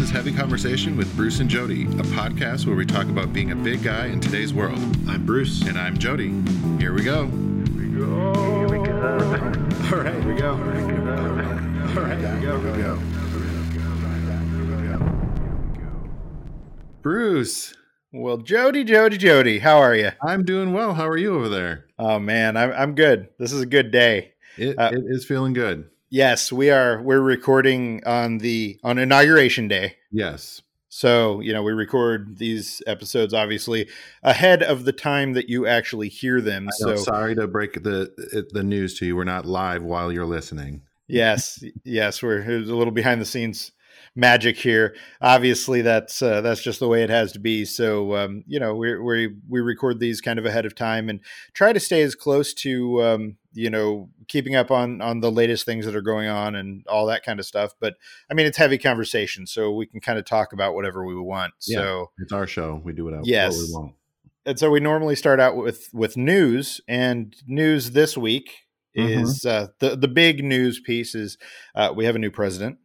This is Heavy Conversation with Bruce and Jody, a podcast where we talk about being a big guy in today's world. I'm Bruce. And I'm Jody. Here we go. Here we go. All right, here we go. All right, here we go. Here we go. Here we go. Bruce, Well, Jody, Jody, Jody, how are you? I'm doing well. How are you over there? Oh man, I'm I'm good. This is a good day. It, Uh, it is feeling good. Yes, we are. We're recording on the on inauguration day. Yes. So you know we record these episodes obviously ahead of the time that you actually hear them. I know, So sorry to break the the news to you. We're not live while you're listening. yes, yes, we're a little behind the scenes magic here. Obviously, that's uh, that's just the way it has to be. So um, you know we we we record these kind of ahead of time and try to stay as close to um, you know keeping up on on the latest things that are going on and all that kind of stuff. But I mean, it's heavy conversation, so we can kind of talk about whatever we want. Yeah. So It's our show. We do Yes. what we want. and so we normally start out with with news and news this week Mhm. is uh, the the big news piece is uh, we have a new president.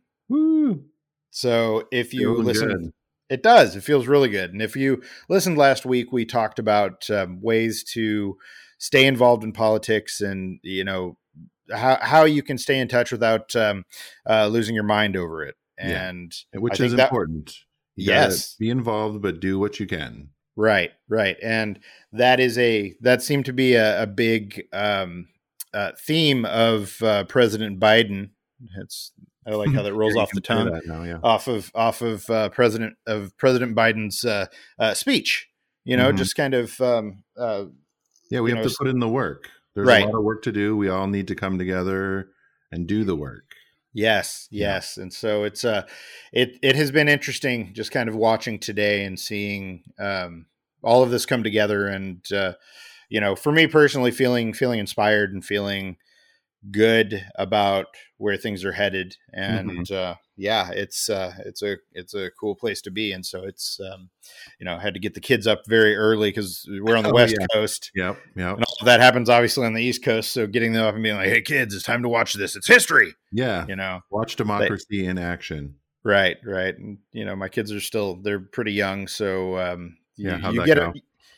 So if you Feeling listen, good. it does. It feels really good. And if you listened last week, we talked about um, ways to stay involved in politics and you know how how you can stay in touch without um, uh, losing your mind over it. Yeah. And which I is that- important. You Yes. be involved, but do what you can. Right, right, and that is a that seemed to be a, a big um, uh, theme of uh, President Biden. It's I like how that rolls off the tongue. now, yeah. off of off of uh, President of President Biden's uh, uh, speech. You know, Mhm. just kind of um, uh, Yeah, we have know, to put in the work. There's Right. a lot of work to do. We all need to come together and do the work. yes, Yeah. yes, and so it's uh, it it has been interesting just kind of watching today and seeing um, all of this come together, and uh, you know, for me personally, feeling feeling inspired and feeling good about where things are headed and uh yeah it's uh it's a it's a cool place to be and so it's um you know had to get the kids up very early because we're on the Oh, west yeah. coast Yep, yep. and all that happens obviously on the east coast so getting them up and being like hey kids it's time to watch this it's history Yeah. you know Watch democracy in action. right right and you know my kids are still they're pretty young so um Yeah, you that get go?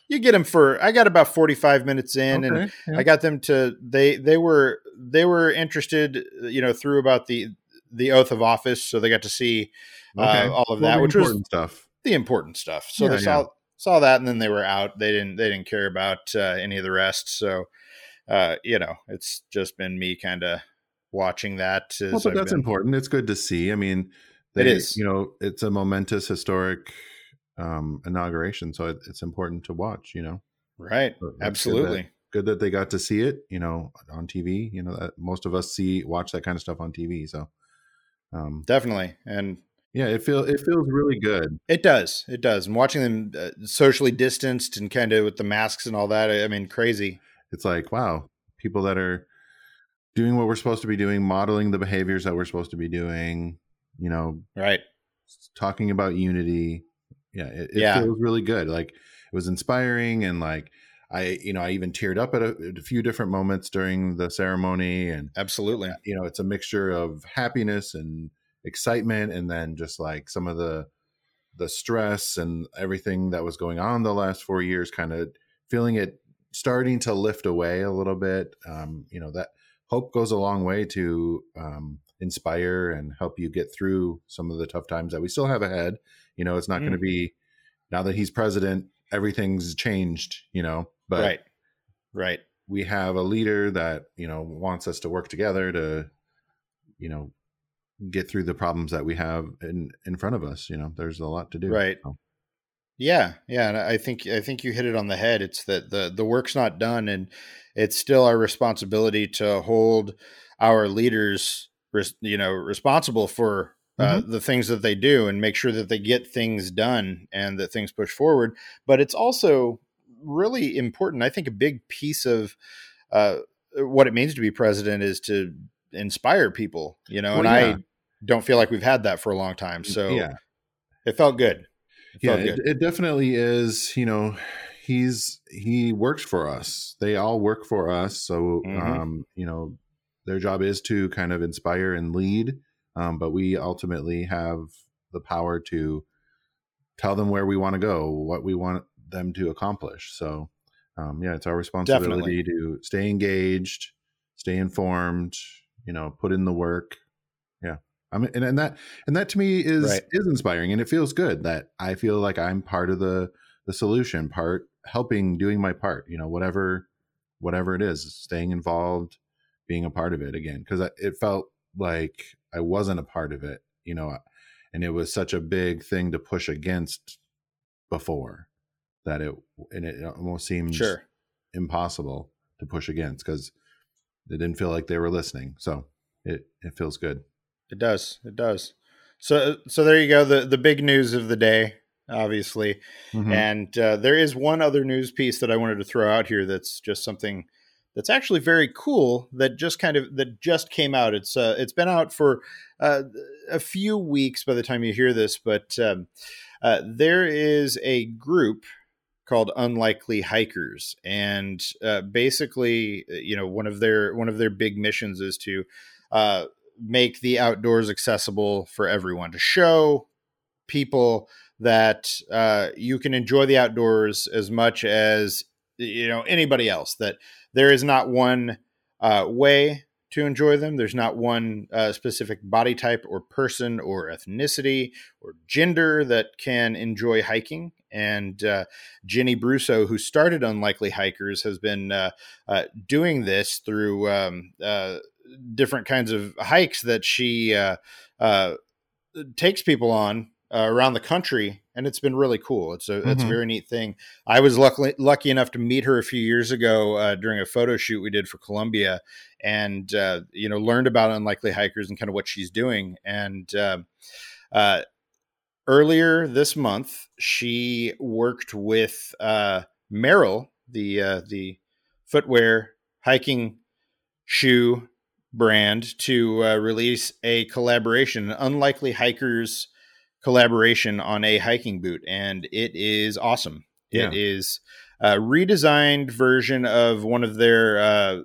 You get them for i got about 45 minutes in and yeah. I got them to they they were they were interested you know through about the the oath of office so they got to see Okay. uh, all of Well, that the which was stuff. the important stuff so Yeah, they saw saw that and then they were out they didn't they didn't care about uh, any of the rest so uh you know it's just been me kind of watching that as Well, but I've that's been- important. It's good to see. I mean, It is. You know, it's a momentous, historic um, inauguration, so it, it's important to watch. You know, right So that's good absolutely that- Good that they got to see it. You know, on TV. You know, that most of us see watch that kind of stuff on TV. So, um, definitely and yeah, it feels it feels really good. it does it does and watching them uh, socially distanced and kind of with the masks and all that I I mean crazy It's like wow, people that are doing what we're supposed to be doing, modeling the behaviors that we're supposed to be doing. You know, right talking about unity. Yeah, it, it Yeah. feels really good. Like it was inspiring, and like I, you know, I even teared up at a, at a few different moments during the ceremony, and absolutely you know, it's a mixture of happiness and excitement, and then just like some of the the stress and everything that was going on the last four years, kind of feeling it starting to lift away a little bit. Um, you know, that hope goes a long way to um, inspire and help you get through some of the tough times that we still have ahead. You know, it's not going to mm. be now that he's president, everything's changed. You know, but right right we have a leader that you know wants us to work together to, you know, get through the problems that we have in in front of us. You know, there's a lot to do. Right. So, Yeah, yeah, and I think I think you hit it on the head. It's that the the work's not done, and it's still our responsibility to hold our leaders, you know, responsible for uh, the things that they do, and make sure that they get things done and that things push forward. But it's also really important. I think a big piece of uh, what it means to be president is to inspire people. You know, Well, and yeah. I don't feel like we've had that for a long time. So yeah, it felt good. It yeah, felt it, good. it definitely is. You know, he's he works for us. They all work for us. So, Mhm. um, you know, their job is to kind of inspire and lead. Um, but we ultimately have the power to tell them where we want to go, what we want them to accomplish. So, um, yeah, it's our responsibility Definitely. to stay engaged, stay informed, you know, put in the work. Yeah. I mean, and, and that, and that to me is, right. is inspiring and it feels good that I feel like I'm part of the, the solution part, helping, doing my part, you know, whatever, whatever it is, staying involved, being a part of it again. Cause it felt like I wasn't a part of it, you know, and it was such a big thing to push against before that it and it almost seemed sure. impossible to push against because they didn't feel like they were listening. So it it feels good. It does. It does. So so there you go. The the big news of the day, obviously, mm-hmm. and uh, there is one other news piece that I wanted to throw out here. That's just something that's actually very cool that just kind of that just came out. It's uh, it's been out for uh, a few weeks by the time you hear this, but um, uh, there is a group called Unlikely Hikers, and uh, basically, you know, one of their one of their big missions is to uh, make the outdoors accessible for everyone to show people that uh, you can enjoy the outdoors as much as you know anybody else that there is not one uh, way to enjoy them. There's not one uh, specific body type or person or ethnicity or gender that can enjoy hiking. And uh, Jenny Bruso, who started Unlikely Hikers, has been uh, uh, doing this through um, uh, different kinds of hikes that she uh, takes people on uh, around the country, and it's been really cool. It's a mm-hmm. it's a mm-hmm. very neat thing. I was lucky lucky enough to meet her a few years ago uh, during a photo shoot we did for Columbia, and uh, you know learned about unlikely hikers and kind of what she's doing. And uh, uh, earlier this month, she worked with uh, Merrell, the the footwear hiking shoe brand, to release a collaboration, Unlikely Hikers collaboration on a hiking boot, and it is awesome. Yeah. It is a redesigned version of one of their uh,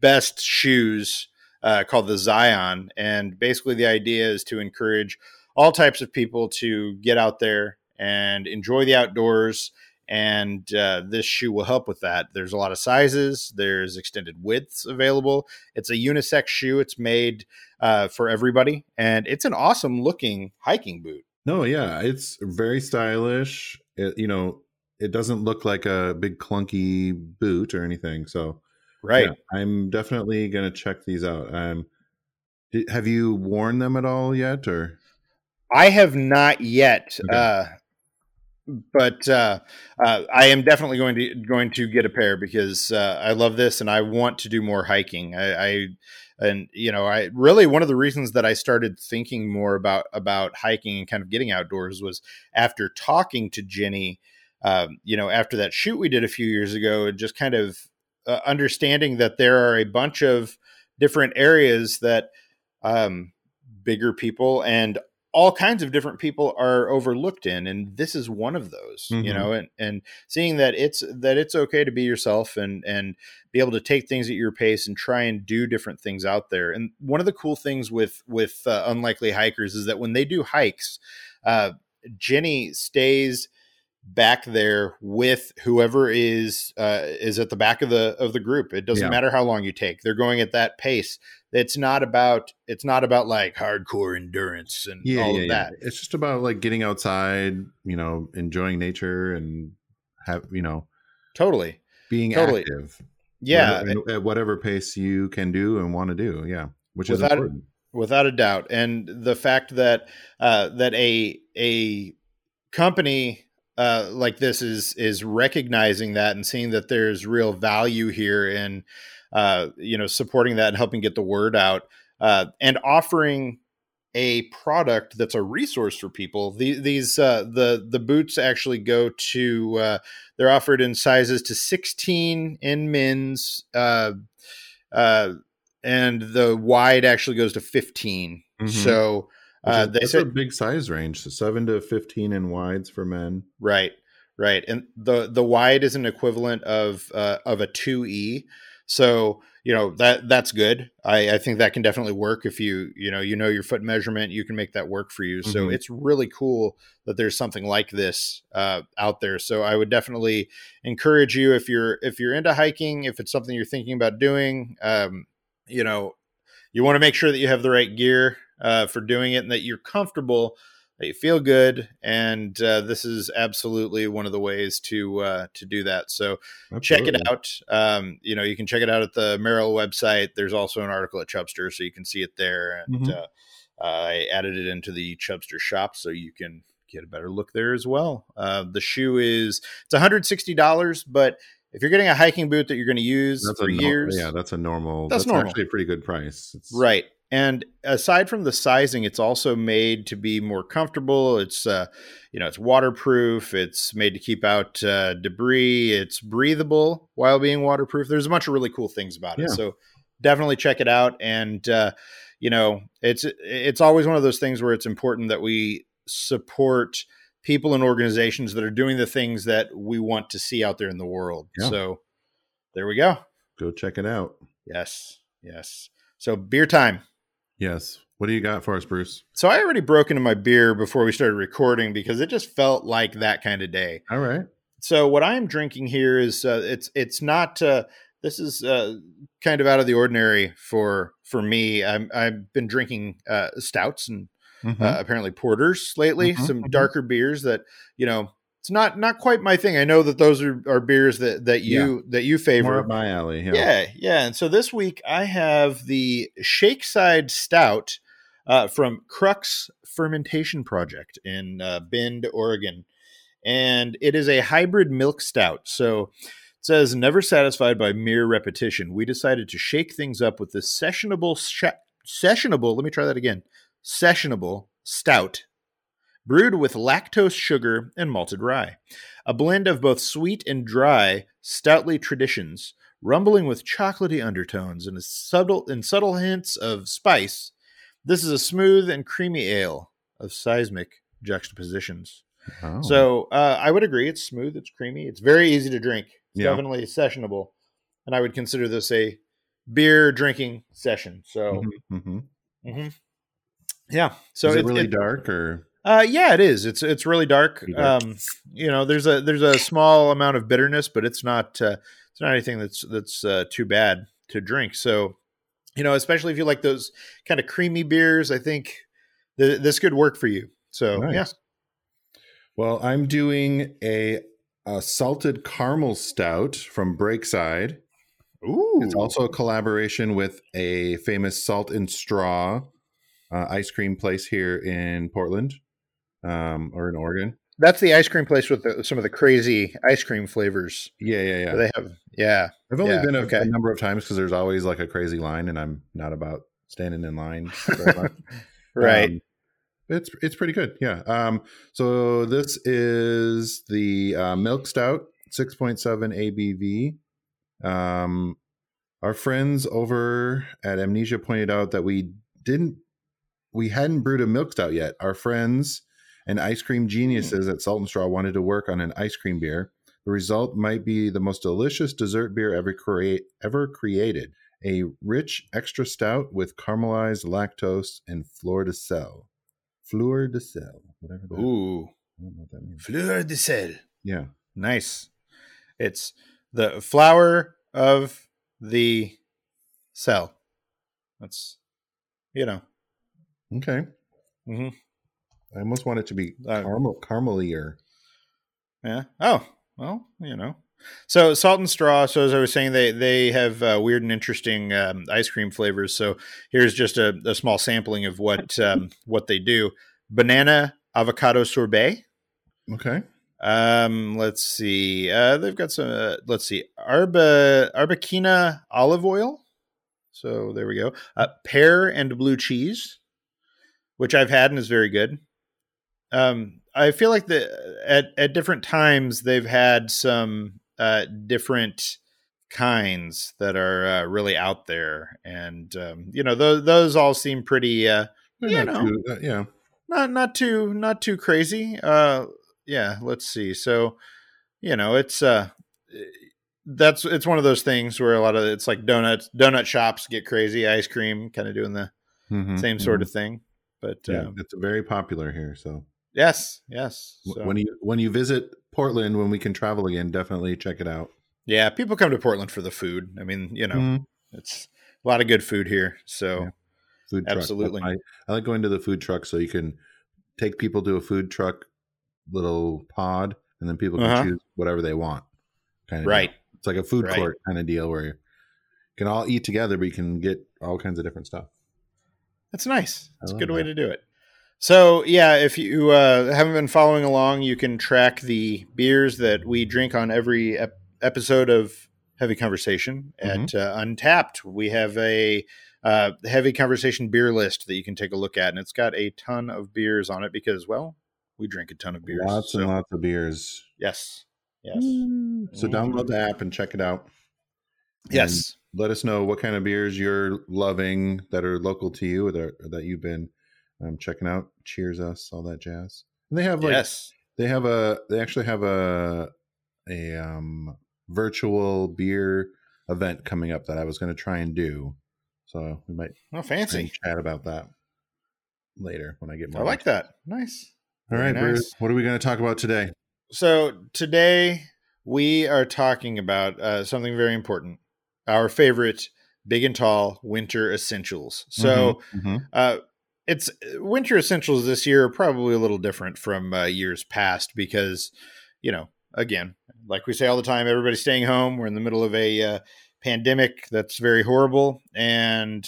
best shoes uh, called the Zion. And basically, the idea is to encourage all types of people to get out there and enjoy the outdoors. And uh, this shoe will help with that. There's a lot of sizes, there's extended widths available. It's a unisex shoe, it's made uh, for everybody, and it's an awesome looking hiking boot. No, yeah, it's very stylish. It, you know, it doesn't look like a big clunky boot or anything. So, right, yeah, I'm definitely gonna check these out. Um, have you worn them at all yet, or? I have not yet. Okay. Uh, but uh, uh, I am definitely going to going to get a pair because uh, I love this and I want to do more hiking. I, I and you know i really one of the reasons that i started thinking more about about hiking and kind of getting outdoors was after talking to jenny um, you know after that shoot we did a few years ago and just kind of uh, understanding that there are a bunch of different areas that um, bigger people and all kinds of different people are overlooked in and this is one of those mm-hmm. you know and and seeing that it's that it's okay to be yourself and and be able to take things at your pace and try and do different things out there and one of the cool things with with uh, unlikely hikers is that when they do hikes uh, jenny stays back there with whoever is uh, is at the back of the of the group. It doesn't yeah. matter how long you take; they're going at that pace. It's not about it's not about like hardcore endurance and yeah, all yeah, of that. It's just about like getting outside, you know, enjoying nature and have you know, totally being totally. active. Yeah, whatever, at whatever pace you can do and want to do. Yeah, which without, is important. without a doubt. And the fact that uh, that a a company uh, like this is is recognizing that and seeing that there's real value here in uh, you know supporting that and helping get the word out uh, and offering a product that's a resource for people. The, these uh, the the boots actually go to uh, they're offered in sizes to 16 in men's uh, uh, and the wide actually goes to 15. Mm-hmm. So uh, they said a big size range, so seven to fifteen in wides for men. Right, right, and the the wide is an equivalent of uh, of a two E. So you know that that's good. I, I think that can definitely work if you you know you know your foot measurement, you can make that work for you. So Mhm. it's really cool that there's something like this uh, out there. So I would definitely encourage you if you're if you're into hiking, if it's something you're thinking about doing, um, you know, you want to make sure that you have the right gear uh, for doing it and that you're comfortable, that you feel good, and uh, this is absolutely one of the ways to uh, to do that. So check it out. Um, you know, you can check it out at the Merrell website. There's also an article at Chubstr, so you can see it there. And Mhm. uh, I added it into the Chubstr shop, so you can get a better look there as well. Uh, the shoe is it's 160 dollars, but if you're getting a hiking boot that you're going to use That's for a nor- years, Yeah, that's a normal. That's That's, normal. actually a pretty good price. It's, Right. And aside from the sizing, it's also made to be more comfortable. It's uh, you know, it's waterproof. It's made to keep out uh, debris. It's breathable while being waterproof. There's a bunch of really cool things about it. Yeah. So definitely check it out. And uh, you know, it's it's always one of those things where it's important that we support people and organizations that are doing the things that we want to see out there in the world. Yeah. So there we go. Go check it out. Yes. Yes. So beer time. Yes. What do you got for us, Bruce? So I already broke into my beer before we started recording because it just felt like that kind of day. All right. So what I am drinking here is uh, it's it's not uh, this is uh, kind of out of the ordinary for for me. I'm, I've been drinking uh, stouts and Mhm. uh, apparently porters lately, Mhm, some mhm. darker beers that you know it's not not quite my thing. I know that those are, are beers that that you that you favor. More up my alley. Yeah. Yeah, yeah. And so this week I have the Shakeside Stout uh, from Crux Fermentation Project in uh, Bend, Oregon. And it is a hybrid milk stout. So it says, never satisfied by mere repetition, we decided to shake things up with this sessionable, sh- sessionable, let me try that again, sessionable stout brewed with lactose sugar and malted rye. A blend of both sweet and dry, stoutly traditions, rumbling with chocolatey undertones and a subtle and subtle hints of spice. This is a smooth and creamy ale of seismic juxtapositions. Oh. So uh, I would agree, it's smooth, it's creamy, it's very easy to drink. It's Yeah. definitely sessionable, and I would consider this a beer drinking session. So, Mhm, mhm. mhm. yeah. So is it it- really it- dark or? Uh, yeah, it is. It's it's really dark. Um, you know, there's a there's a small amount of bitterness, but it's not uh, it's not anything that's that's uh, too bad to drink. So, you know, especially if you like those kind of creamy beers, I think th- this could work for you. So, Nice. yeah. Well, I'm doing a, a salted caramel stout from Breakside. Ooh, It's also a collaboration with a famous salt and straw uh, ice cream place here in Portland um, or in Oregon. that's the ice cream place with the, some of the crazy ice cream flavors. Yeah, yeah, yeah. They have, yeah, I've only yeah, been a, okay. a number of times because there's always like a crazy line, and I'm not about standing in line. right. Um, it's it's pretty good. Yeah. Um, so this is the uh, milk stout, six point seven ABV. Um, our friends over at Amnesia pointed out that we didn't, we hadn't brewed a milk stout yet. Our friends and ice cream geniuses at Salt and Straw wanted to work on an ice cream beer. The result might be the most delicious dessert beer ever create ever created. A rich extra stout with caramelized lactose and fleur de sel. Fleur de sel, whatever that. Ooh, I don't know what that means. fleur de sel. Yeah. Nice. It's the flower of the cell. That's, you know, Okay. Mhm. I almost want it to be Uh, caramel, caramelier. yeah. Oh, well, you know. So salt and straw. So as I was saying, they they have uh, weird and interesting um, ice cream flavors. So here's just a, a small sampling of what um, what they do: banana avocado sorbet. Okay. Um, let's see. Uh, they've got some. Uh, let's see. Arba Arbequina olive oil. So there we go. Uh, pear and blue cheese, which I've had and is very good. Um, I feel like the at at different times they've had some uh different kinds that are uh, really out there, and um, you know those those all seem pretty uh You know. too- uh, yeah. not not too not too crazy uh yeah let's see so you know it's uh that's it's one of those things where a lot of it's like donuts donut shops get crazy ice cream kind of doing the Mhm, same sort mhm. of thing but Yeah, um, it's very popular here. So yes yes so- when you when you visit Portland, when we can travel again, definitely check it out. yeah people come to portland for the food i mean you know Mhm. it's a lot of good food here so Yeah. Food truck. Absolutely. I, I like going to the food truck so you can take people to a food truck little pod, and then people can Uh-huh. choose whatever they want. Kind of right It's like a food Right. court kind of deal where you can all eat together, but you can get all kinds of different stuff. That's nice. That's a good way to do it. So yeah, if you uh, haven't been following along, you can track the beers that we drink on every ep- episode of Heavy Conversation Mm-hmm. at uh, Untappd. We have a uh, Heavy Conversation beer list that you can take a look at, and it's got a ton of beers on it because, well, we drink a ton of beers. Lots So, and lots of beers. yes, yes, So download the app and check it out. Yes. let us know what kind of beers you're loving that are local to you or that, or that you've been um, checking out. Cheers us, all that jazz. And they have like yes. they have a they actually have a a um virtual beer event coming up that I was going to try and do. So we might Oh, fancy. chat about that later when I get more. I like that. Nice. all right nice. Bruce, what are we going to talk about today? So today we are talking about uh, something very important. Our favorite big and tall winter essentials. So Mhm. uh, it's winter essentials this year are probably a little different from uh, years past because, you know, again, like we say all the time, everybody's staying home. We're in the middle of a uh, pandemic that's very horrible, and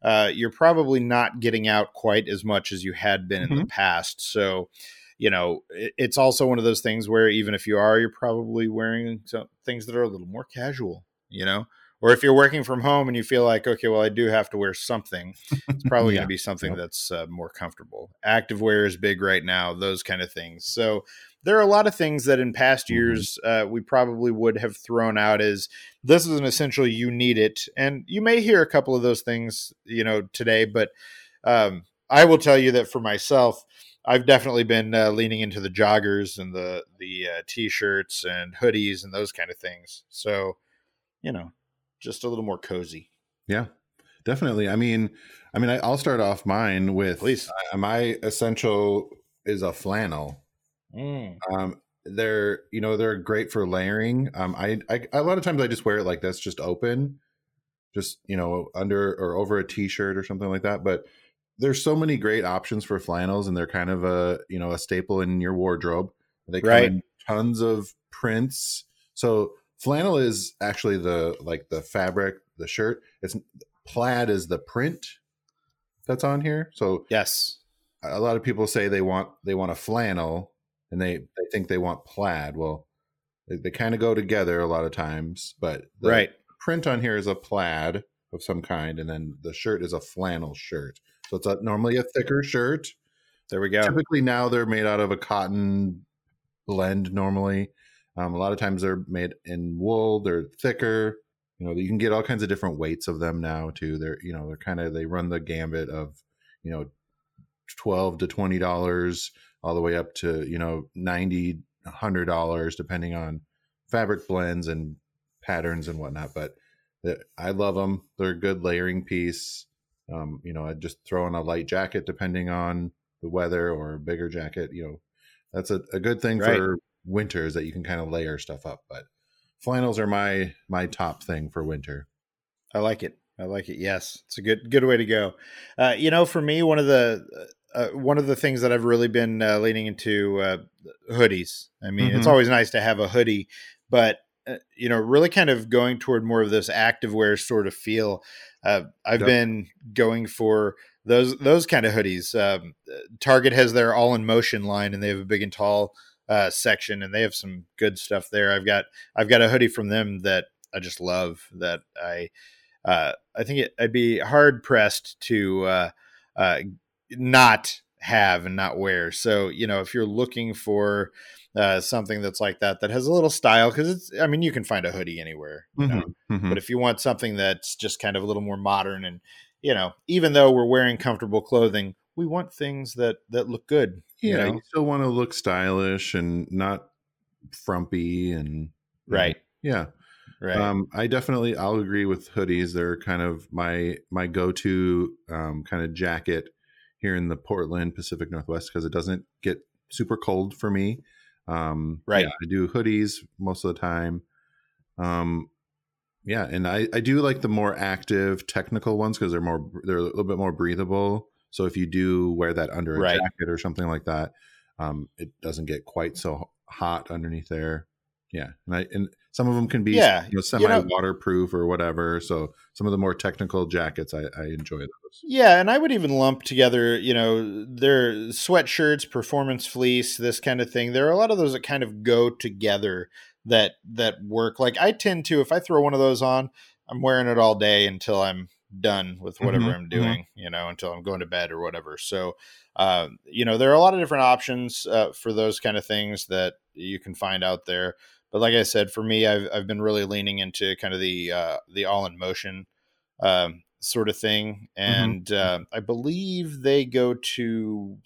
uh, you're probably not getting out quite as much as you had been in the past. So, you know, it, it's also one of those things where even if you are, you're probably wearing some things that are a little more casual, you know. Or if you're working from home and you feel like, okay, well, I do have to wear something, it's probably Yeah. going to be something Yep. that's uh, more comfortable. Activewear is big right now, those kind of things. So there are a lot of things that in past Mhm. years uh, we probably would have thrown out as this is an essential, you need it. And you may hear a couple of those things, you know, today, but um, I will tell you that for myself, I've definitely been uh, leaning into the joggers and the the uh, t-shirts and hoodies and those kind of things. So, you know, just a little more cozy. Yeah, definitely. I mean, I mean, I, I'll start off mine with Please. uh, my essential is a flannel. Mm. Um, they're you know they're great for layering. Um, I, I a lot of times I just wear it like this, just open, just you know under or over a t-shirt or something like that. But there's so many great options for flannels, and they're kind of a you know a staple in your wardrobe. They come Right. in tons of prints. So flannel is actually the like the fabric, the shirt. It's plaid is the print that's on here. So Yes. a lot of people say they want they want a flannel and they they think they want plaid well they, they kind of go together a lot of times but the right. print on here is a plaid of some kind and then the shirt is a flannel shirt so it's a, normally a thicker shirt There we go. typically now they're made out of a cotton blend normally um, a lot of times they're made in wool they're thicker you know you can get all kinds of different weights of them now too. They're you know they're kind of they run the gambit of you know 12 to 20 dollars all the way up to you know 90 100 dollars depending on fabric blends and patterns and whatnot but i love them they're a good layering piece. Um, you know i just throw on a light jacket depending on the weather or a bigger jacket you know. That's a, a good thing Right. for winters that you can kind of layer stuff up but flannels are my my top thing for winter I like it. I like it. Yes, it's a good good way to go. Uh, you know, for me, one of the uh, one of the things that I've really been uh, leaning into uh, hoodies. I mean, it's Mhm. always nice to have a hoodie, but uh, you know, really kind of going toward more of this activewear sort of feel. Uh, I've Yep. been going for those those kind of hoodies. Um, Target has their All in Motion line, and they have a big and tall uh, section, and they have some good stuff there. I've got I've got a hoodie from them that I just love. That I uh, I think it, I'd be hard pressed to uh, uh, not have and not wear. So you know, if you're looking for uh, something that's like that that has a little style, because it's I mean you can find a hoodie anywhere. You know? Mhm. But if you want something that's just kind of a little more modern and you know, even though we're wearing comfortable clothing, we want things that that look good. You yeah know? you still want to look stylish and not frumpy and right. yeah Right. Um, I definitely I'll agree with hoodies. They're kind of my my go to um, kind of jacket here in the Portland Pacific Northwest because it doesn't get super cold for me. Um, Right. yeah, I do hoodies most of the time. Um, yeah, and I, I do like the more active technical ones because they're more they're a little bit more breathable. So if you do wear that under a Right. jacket or something like that, um, it doesn't get quite so hot underneath there. Yeah, and I and some of them can be Yeah, you know, you semi know- waterproof or whatever. So some of the more technical jackets, I, I enjoy those. Yeah, and I would even lump together, you know, their sweatshirts, performance fleece, this kind of thing. There are a lot of those that kind of go together that that work. Like I tend to, if I throw one of those on, I'm wearing it all day until I'm done with whatever Mhm, I'm mhm. doing, you know, until I'm going to bed or whatever. So, uh, you know, there are a lot of different options uh, for those kind of things that you can find out there. But like I said, for me, I've I've been really leaning into kind of the uh, the all in motion um, sort of thing, and uh, I believe they go to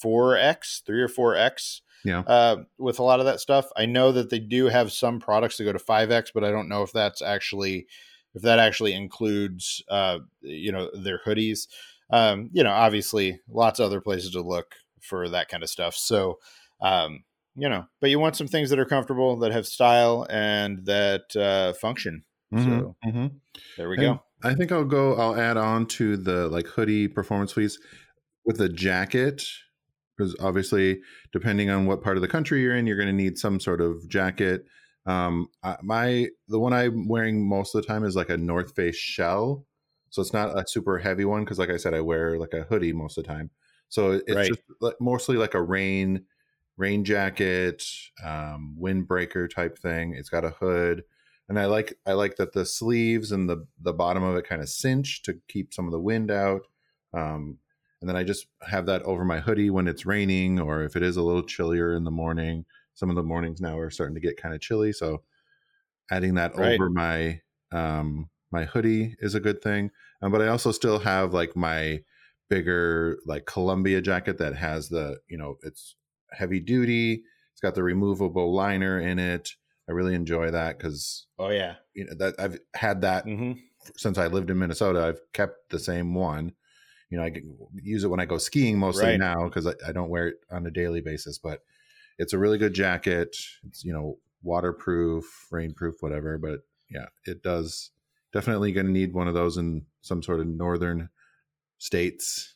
four X, three or four X. Yeah. Uh, with a lot of that stuff, I know that they do have some products that go to five X, but I don't know if that's actually if that actually includes uh, you know their hoodies. Um, you know, obviously, lots of other places to look for that kind of stuff. So, um, you know, but you want some things that are comfortable, that have style, and that uh, function. So Mhm, mhm. there we And go. I think I'll go. I'll add on to the like hoodie performance fleece with a jacket because obviously, depending on what part of the country you're in, you're going to need some sort of jacket. Um, I, my the one I'm wearing most of the time is like a North Face shell, so it's not a super heavy one because, like I said, I wear like a hoodie most of the time. So it's Right. just like, mostly like a rain rain jacket, um, windbreaker type thing. It's got a hood and I like I like that the sleeves and the the bottom of it kind of cinch to keep some of the wind out. Um, and then I just have that over my hoodie when it's raining or if it is a little chillier in the morning. Some of the mornings now are starting to get kind of chilly, so adding that Right. over my um, my hoodie is a good thing. Um, but I also still have like my bigger like Columbia jacket that has the you know it's heavy duty. It's got the removable liner in it. I really enjoy that because Oh yeah. you know that I've had that hmm since I lived in Minnesota. I've kept the same one. You know, I can use it when I go skiing mostly Right. now because I, I don't wear it on a daily basis. But it's a really good jacket. It's you know waterproof, rainproof, whatever. But yeah, it does definitely going to need one of those in some sort of northern states.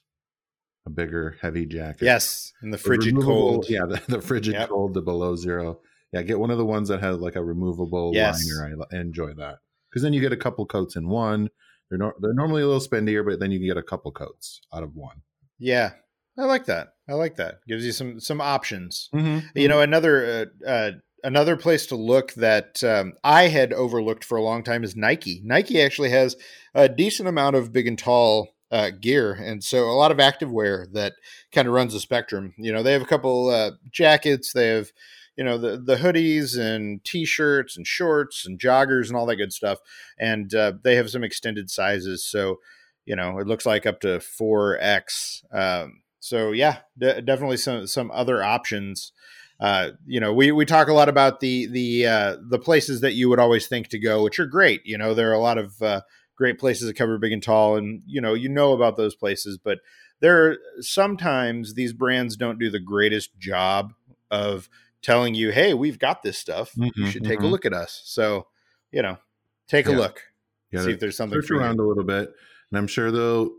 A bigger, heavy jacket. Yes, in the frigid cold. Yeah, the, the frigid Yep. cold, the below zero. Yeah, get one of the ones that has like a removable Yes. liner. I, enjoy that because then you get a couple coats in one. They're nor- they're normally a little spendier, but then you can get a couple coats out of one. Yeah, I like that. I like that. Gives you some some options. Mm-hmm. You know, another uh, uh, another place to look that um, I had overlooked for a long time is Nike. Nike actually has a decent amount of big and tall uh, gear, and so a lot of activewear that kind of runs the spectrum. You know, they have a couple uh, jackets. They have you know the the hoodies and t-shirts and shorts and joggers and all that good stuff, and uh, they have some extended sizes. So you know, it looks like up to four X. Um, so yeah, de- definitely some some other options. Uh, you know, we we talk a lot about the the uh, the places that you would always think to go, which are great. You know, there are a lot of uh, great places that cover big and tall, and you know, you know about those places, but there are sometimes these brands don't do the greatest job of telling you, "Hey, we've got this stuff. you Mhm, should take a mhm. look at us." So, you know, take a look, Yeah, see if there's something search for you. around a little bit, and I'm sure they'll,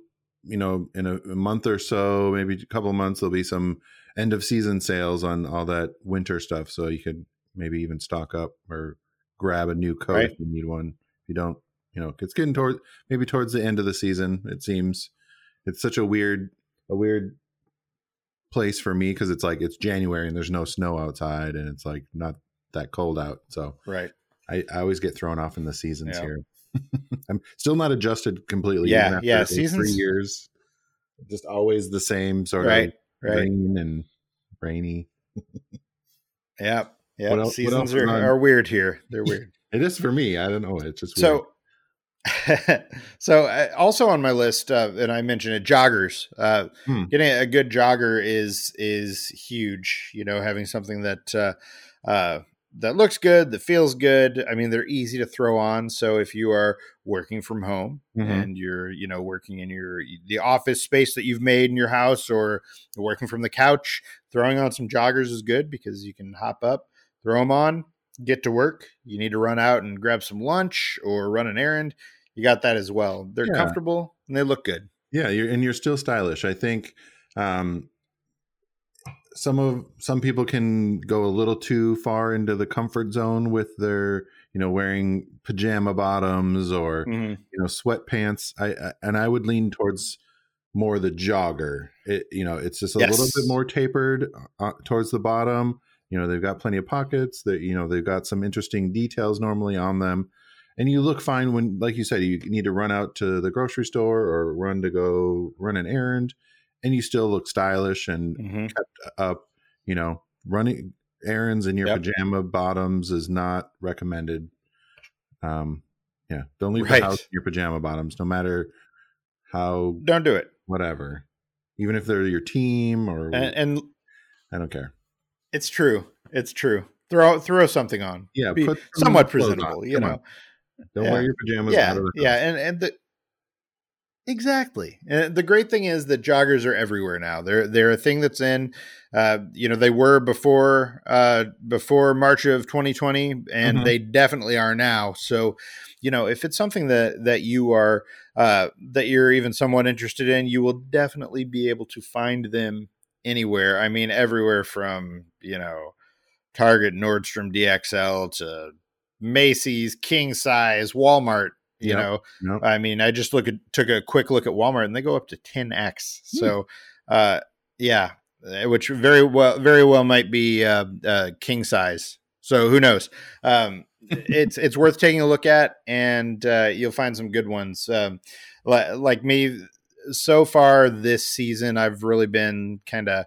you know, in a, a month or so, maybe a couple of months, there'll be some end of season sales on all that winter stuff. So you could maybe even stock up or grab a new coat Right. if you need one. If you don't, you know, it's getting toward maybe towards the end of the season. It seems it's such a weird, a weird place for me because it's like it's January and there's no snow outside and it's like not that cold out. So Right. I, I always get thrown off in the seasons Yeah. here. I'm still not adjusted completely. Yeah, yeah, like, three seasons- years, just always the same sort Right. of Right. rain and rainy. Yep. Yeah. What el- what else Seasons is are, are weird here. They're weird. It is for me. I don't know. It's just weird. so, so uh, also on my list, uh, and I mentioned it, joggers. Uh, Hmm. Getting a good jogger is is huge. You know, having something that uh, uh, that looks good, that feels good. I mean, they're easy to throw on. So if you are working from home Mhm. and you're, you know, working in your the office space that you've made in your house or working from the couch, throwing on some joggers is good because you can hop up, throw them on, get to work. You need to run out and grab some lunch or run an errand. You got that as well. They're Yeah. comfortable and they look good. Yeah, you're and you're still stylish. I think um, some of some people can go a little too far into the comfort zone with their, you know, wearing pajama bottoms or Mhm. you know sweatpants. I, I and I would lean towards more the jogger. It you know, it's just a little bit more tapered uh, towards the bottom. You know, they've got plenty of pockets. That you know, they've got some interesting details normally on them. And you look fine when, like you said, you need to run out to the grocery store or run to go run an errand, and you still look stylish and Mhm. up. You know, running errands in your Yep. pajama bottoms is not recommended. Um, yeah, don't leave Right. the house in your pajama bottoms, no matter how Don't do it. whatever. Even if they're your team or And, and I don't care. It's true. It's true. Throw throw something on. Yeah, Be put somewhat clothes on. presentable. You Come know. on. Don't Yeah. wear your pajamas Yeah. out of the Yeah. And and the exactly. And the great thing is that joggers are everywhere now. They're they're a thing that's in. Uh, you know, they were before uh, before March of 2020, and Mhm. they definitely are now. So, you know, if it's something that that you are uh, that you're even somewhat interested in, you will definitely be able to find them anywhere. I mean, everywhere from you know Target, Nordstrom, DXL to Macy's, King Size, Walmart. You Yep. know, Nope. I mean, I just look at took a quick look at Walmart, and they go up to 10x. Hmm. So, uh, yeah, uh, which very well, very well might be uh, uh, king size. So who knows? Um, it's it's worth taking a look at, and uh, you'll find some good ones. Um, li- like me, so far this season, I've really been kind of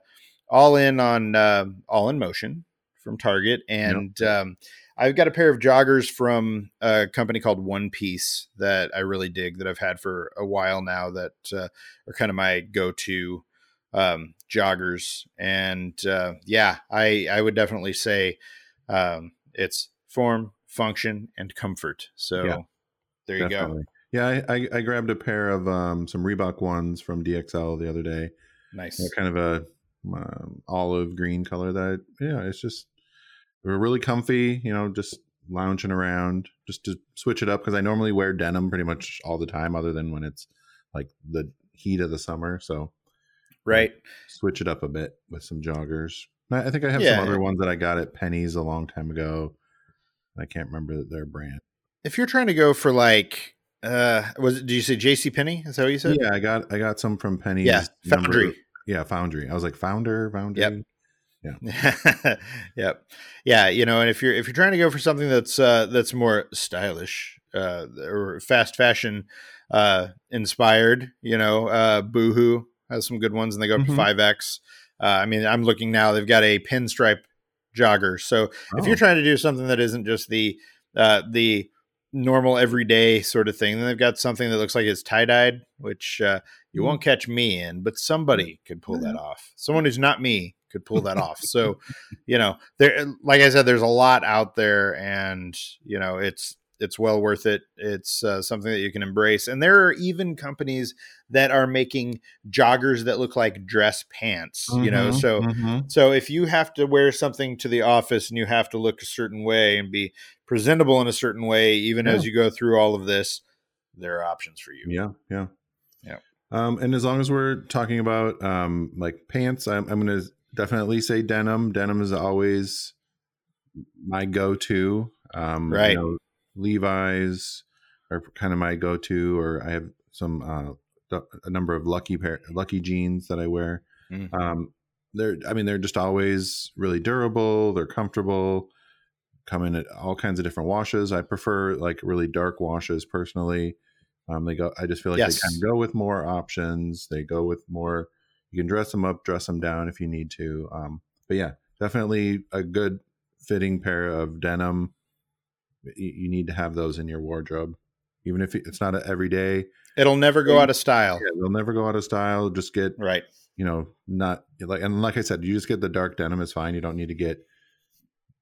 all in on uh, all in motion from Target, and um, I've got a pair of joggers from a company called One Piece that I really dig that I've had for a while now that uh, are kind of my go-to um, joggers. And uh, yeah, I I would definitely say um, it's form, function, and comfort. So Yeah, there you go. Yeah, I, I, I grabbed a pair of um, some Reebok ones from DXL the other day. Nice. They're kind of a um, olive green color that yeah, it's just they were really comfy. You know, just lounging around, just to switch it up because I normally wear denim pretty much all the time, other than when it's like the heat of the summer. So Right. switch it up a bit with some joggers. I think I have Yeah. some other ones that I got at Penney's a long time ago. I can't remember their brand. If you're trying to go for like, uh, was it, did you say J.C. Penney? Is that what you said? Yeah, I got I got some from Penney's. Yeah, number- Foundry. yeah, Foundry. I was like Founder, Foundry. yep. Yeah, yep. Yeah. you know, and if you're if you're trying to go for something that's uh that's more stylish uh or fast fashion uh inspired, you know, uh Boohoo has some good ones and they go up Mhm. to 5X. Uh I mean, I'm looking now, they've got a pinstripe jogger. So if Oh. you're trying to do something that isn't just the uh the normal everyday sort of thing, then they've got something that looks like it's tie-dyed, which uh you Mm. won't catch me in, but somebody could pull that off. Someone who's not me could pull that off. So, you know, there like I said there's a lot out there and, you know, it's it's well worth it. It's uh, something that you can embrace. And there are even companies that are making joggers that look like dress pants, you know. Mhm, So mhm. so if you have to wear something to the office and you have to look a certain way and be presentable in a certain way even as you go through all of this, there are options for you. Yeah, yeah, Yeah. Um, and as long as we're talking about um, like pants, I'm, I'm going to definitely say denim. Denim is always my go-to. Um, Right. You know, Levi's are kind of my go-to, or I have some uh, a number of lucky pair lucky jeans that I wear. Mhm. Um, they're, I mean, they're just always really durable. They're comfortable. Come in at all kinds of different washes. I prefer like really dark washes personally. Um, they go. I just feel like Yes. they kind of go with more options. They go with more. You can dress them up, dress them down if you need to. Um, but yeah, definitely a good fitting pair of denim. You, need to have those in your wardrobe, even if it's not a everyday. It'll never go out of style. Yeah, they'll never go out of style. Just get Right. you know, not like and like I said, you just get the dark denim is fine. You don't need to get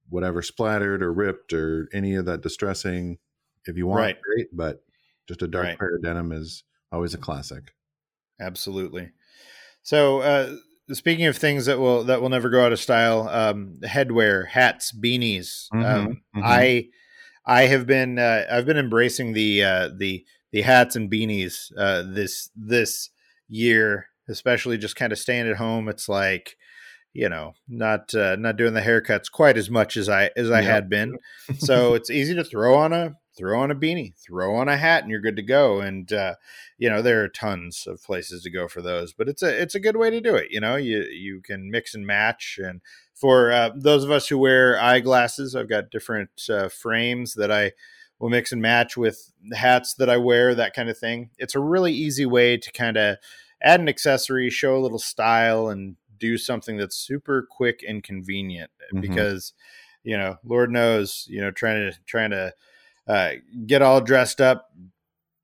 whatever splattered or ripped or any of that distressing. If you want, Right. great, but just a dark Right. pair of denim is always a classic. Absolutely. So, uh, speaking of things that will that will never go out of style, um, headwear, hats, beanies. Mhm, Um, mhm. I I have been uh, I've been embracing the uh, the the hats and beanies uh, this this year, especially just kind of staying at home. It's like you know not uh, not doing the haircuts quite as much as I as I Yep. had been. so it's easy to throw on a throw on a beanie, throw on a hat, and you're good to go. And uh, you know there are tons of places to go for those, but it's a it's a good way to do it. You know you you can mix and match. And for uh, those of us who wear eyeglasses, I've got different uh, frames that I will mix and match with the hats that I wear, that kind of thing. It's a really easy way to kind of add an accessory, show a little style, and do something that's super quick and convenient. Mhm. Because you know, Lord knows, you know, trying to trying to uh, get all dressed up,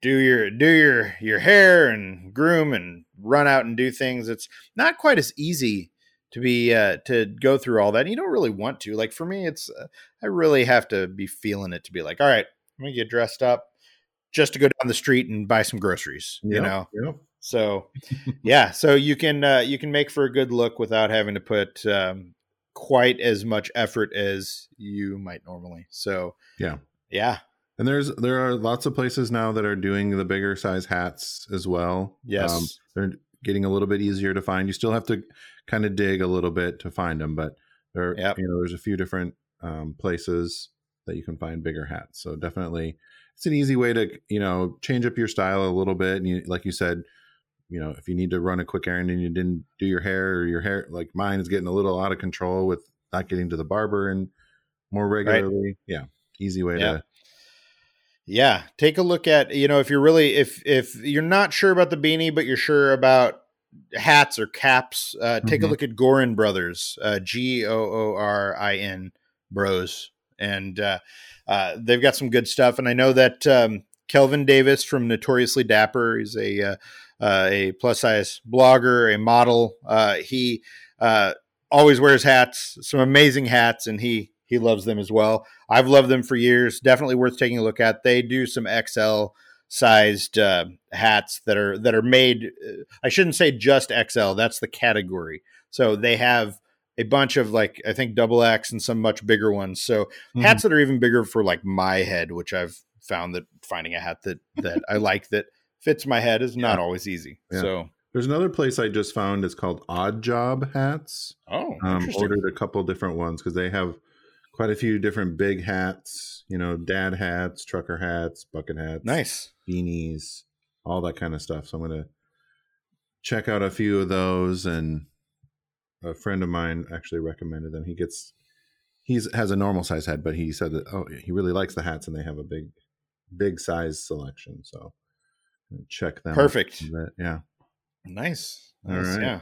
do your do your your hair and groom and run out and do things. It's not quite as easy to be uh, to go through all that. And you don't really want to. Like for me, it's uh, I really have to be feeling it to be like, all right, I'm gonna get dressed up just to go down the street and buy some groceries. You know, yep. so yeah, so you can uh, you can make for a good look without having to put um, quite as much effort as you might normally. So Yeah. yeah, And there's there are lots of places now that are doing the bigger size hats as well. yes, Um, they're getting a little bit easier to find. You still have to kind of dig a little bit to find them, but there, Yep. you know, there's a few different um, places that you can find bigger hats. So definitely, it's an easy way to you know change up your style a little bit. And you, like you said, you know, if you need to run a quick errand and you didn't do your hair or your hair, like mine is getting a little out of control with not getting to the barber and more regularly. Yeah, easy way to. Yeah. Take a look at you know if you're really if if you're not sure about the beanie but you're sure about hats or caps, uh, take a Mhm. look at Goorin Brothers, uh, G O O R I N Bros, and uh, uh, they've got some good stuff. And I know that um, Kelvin Davis from Notoriously Dapper is a uh, uh, a plus size blogger, a model. Uh, he uh, always wears hats, some amazing hats, and he he loves them as well. I've loved them for years. Definitely worth taking a look at. They do some XL sized uh, hats that are that are made. uh, I shouldn't say just XL. That's the category. So they have a bunch of like I think double X and some much bigger ones. So Mm-hmm. hats that are even bigger for like my head, which I've found that finding a hat that that I like that fits my head is not Yeah. always easy. Yeah. So There's another place I just found. It's called Odd Job Hats. oh, um, ordered a couple different ones because they have quite a few different big hats you know dad hats trucker hats bucket hats nice. beanies all that kind of stuff so i'm gonna check out a few of those and a friend of mine actually recommended them he gets he's has a normal size head but he said that oh he really likes the hats and they have a big big size selection so check them Perfect. yeah Nice. All Nice, right. Yeah.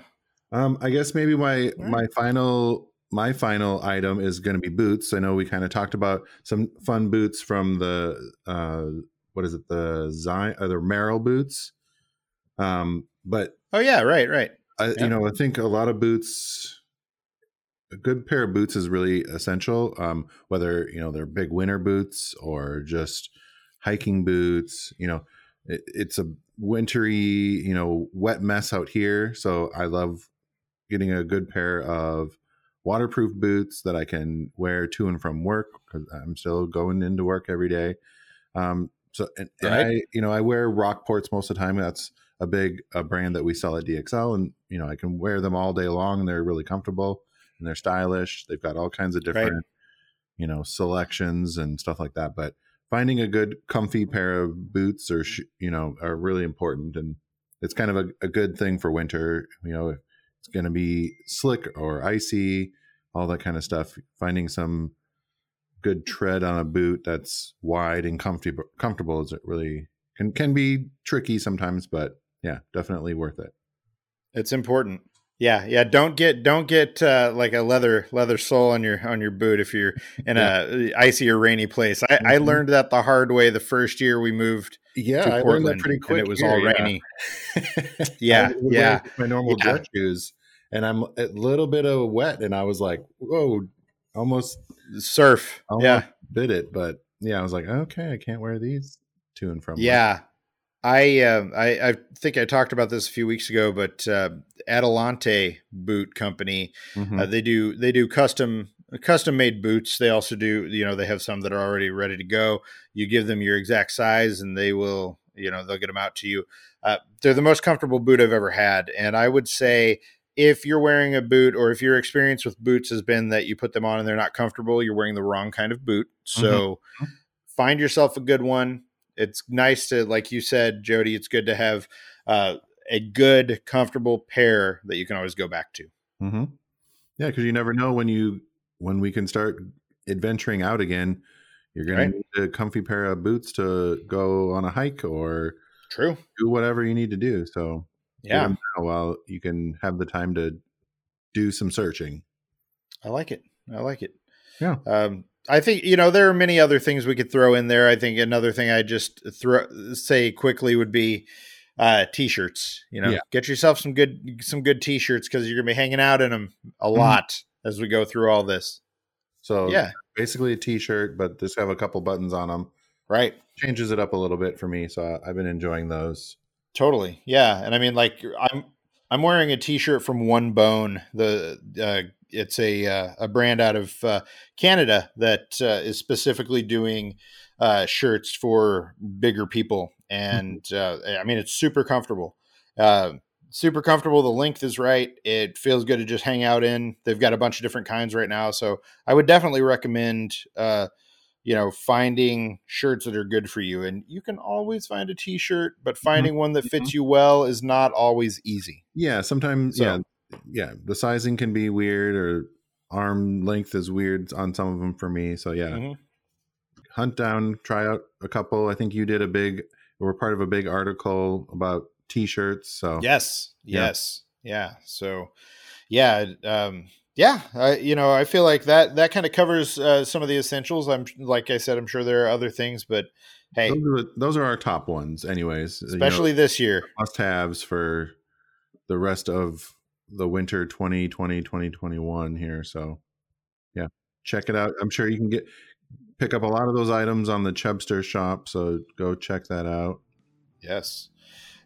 Um, I guess maybe my right. my final my final item is going to be boots. I know we kind of talked about some fun boots from the uh, what is it the Zion uh, the Merrell boots. Um, but Oh yeah. Right. Right. I, Yeah. you know, I think a lot of boots, a good pair of boots is really essential. Um, whether you know they're big winter boots or just hiking boots, you know, it, it's a wintry, you know, wet mess out here. So I love getting a good pair of waterproof boots that I can wear to and from work because I'm still going into work every day. Um, so and, and Right. I, you know, I wear Rockports most of the time. That's a big a brand that we sell at DXL, and you know, I can wear them all day long, and they're really comfortable and they're stylish. They've got all kinds of Right. different, you know, selections and stuff like that. But finding a good, comfy pair of boots or sh- you know are really important, and it's kind of a, a good thing for winter. You know, if it's going to be slick or icy, all that kind of stuff. Finding some good tread on a boot that's wide and comfy, comfortable is really can can be tricky sometimes, but yeah, definitely worth it. It's important. Yeah, yeah. Don't get don't get uh, like a leather leather sole on your on your boot if you're in a icy or rainy place. I, I Mhm. learned that the hard way the first year we moved Yeah, to I learned that pretty quick. and it was here, all rainy. Yeah, I yeah, my normal Yeah. dress shoes, and I'm a little bit of wet, and I was like, "Whoa, almost surf. almost yeah, bit it, but yeah, I was like, okay, I can't wear these to and from. work. yeah. I, uh, I I think I talked about this a few weeks ago, but uh, Adelante Boot Company Mhm. uh, they do they do custom custom made boots. They also do you know they have some that are already ready to go. You give them your exact size, and they will you know they'll get them out to you. Uh, they're the most comfortable boot I've ever had, and I would say if you're wearing a boot or if your experience with boots has been that you put them on and they're not comfortable, you're wearing the wrong kind of boot. So find yourself a good one. It's nice to, like you said, Jody, it's good to have uh, a good, comfortable pair that you can always go back to. hmm Yeah, because you never know when you when we can start adventuring out again. You're gonna Right. need a comfy pair of boots to go on a hike or True. do whatever you need to do. So yeah, Yeah, 'em now while you can have the time to do some searching. I like it. I like it. Yeah. Um, I think you know there are many other things we could throw in there. I think another thing I just throw say quickly would be uh, t-shirts. You know, Yeah. get yourself some good some good t-shirts because you're gonna be hanging out in them a Mm-hmm. lot as we go through all this. So Yeah, basically a t-shirt, but just have a couple buttons on them. right. Changes it up a little bit for me, so I've been enjoying those. Totally. Yeah, and I mean like I'm I'm wearing a t-shirt from One Bone. The uh, it's a uh, a brand out of uh, Canada that uh, is specifically doing uh, shirts for bigger people, and uh, I mean it's super comfortable. Uh, super comfortable. The length is right. It feels good to just hang out in. They've got a bunch of different kinds right now, so I would definitely recommend. Uh, you know, finding shirts that are good for you. And you can always find a t shirt, but finding one that fits you well is not always easy. Yeah, sometimes So- yeah, yeah, the sizing can be weird or arm length is weird on some of them for me. So yeah, Mhm. hunt down, try out a couple. I think you did a big we're part of a big article about t-shirts. So Yes. Yeah. Yes. Yeah. So, yeah. Um, yeah. I, you know, I feel like that, that kind of covers uh, some of the essentials. I'm, like I said, I'm sure there are other things, but hey, those, are, those are our top ones anyways. especially this year. must haves for the rest of the winter 2020 2021 here. So yeah, check it out. I'm sure you can get pick up a lot of those items on the Chubstr shop. So go check that out. Yes.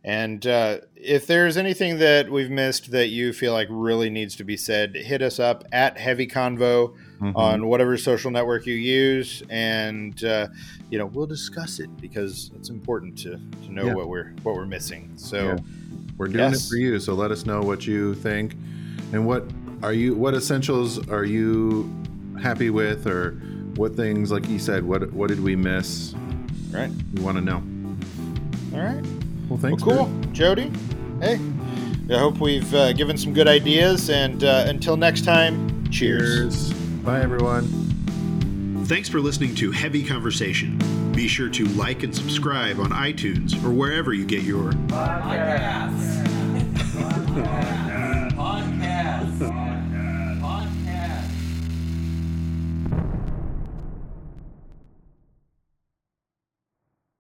And uh, if there's anything that we've missed that you feel like really needs to be said, hit us up at Heavy Convo Mhm. on whatever social network you use, and uh, you know we'll discuss it because it's important to, to know Yeah. what we're what we're missing. So Yeah. We're doing Yes. it for you, so let us know what you think and what are you what essentials are you happy with or what things like you said what what did we miss? right, We want to know. all right, Well, well, thanks. cool, man. Jody. Hey, I hope we've uh, given some good ideas, and uh, until next time, cheers. Cheers. Bye everyone. Thanks for listening to Heavy Conversation. Be sure to like and subscribe on iTunes or wherever you get your podcasts. Podcasts.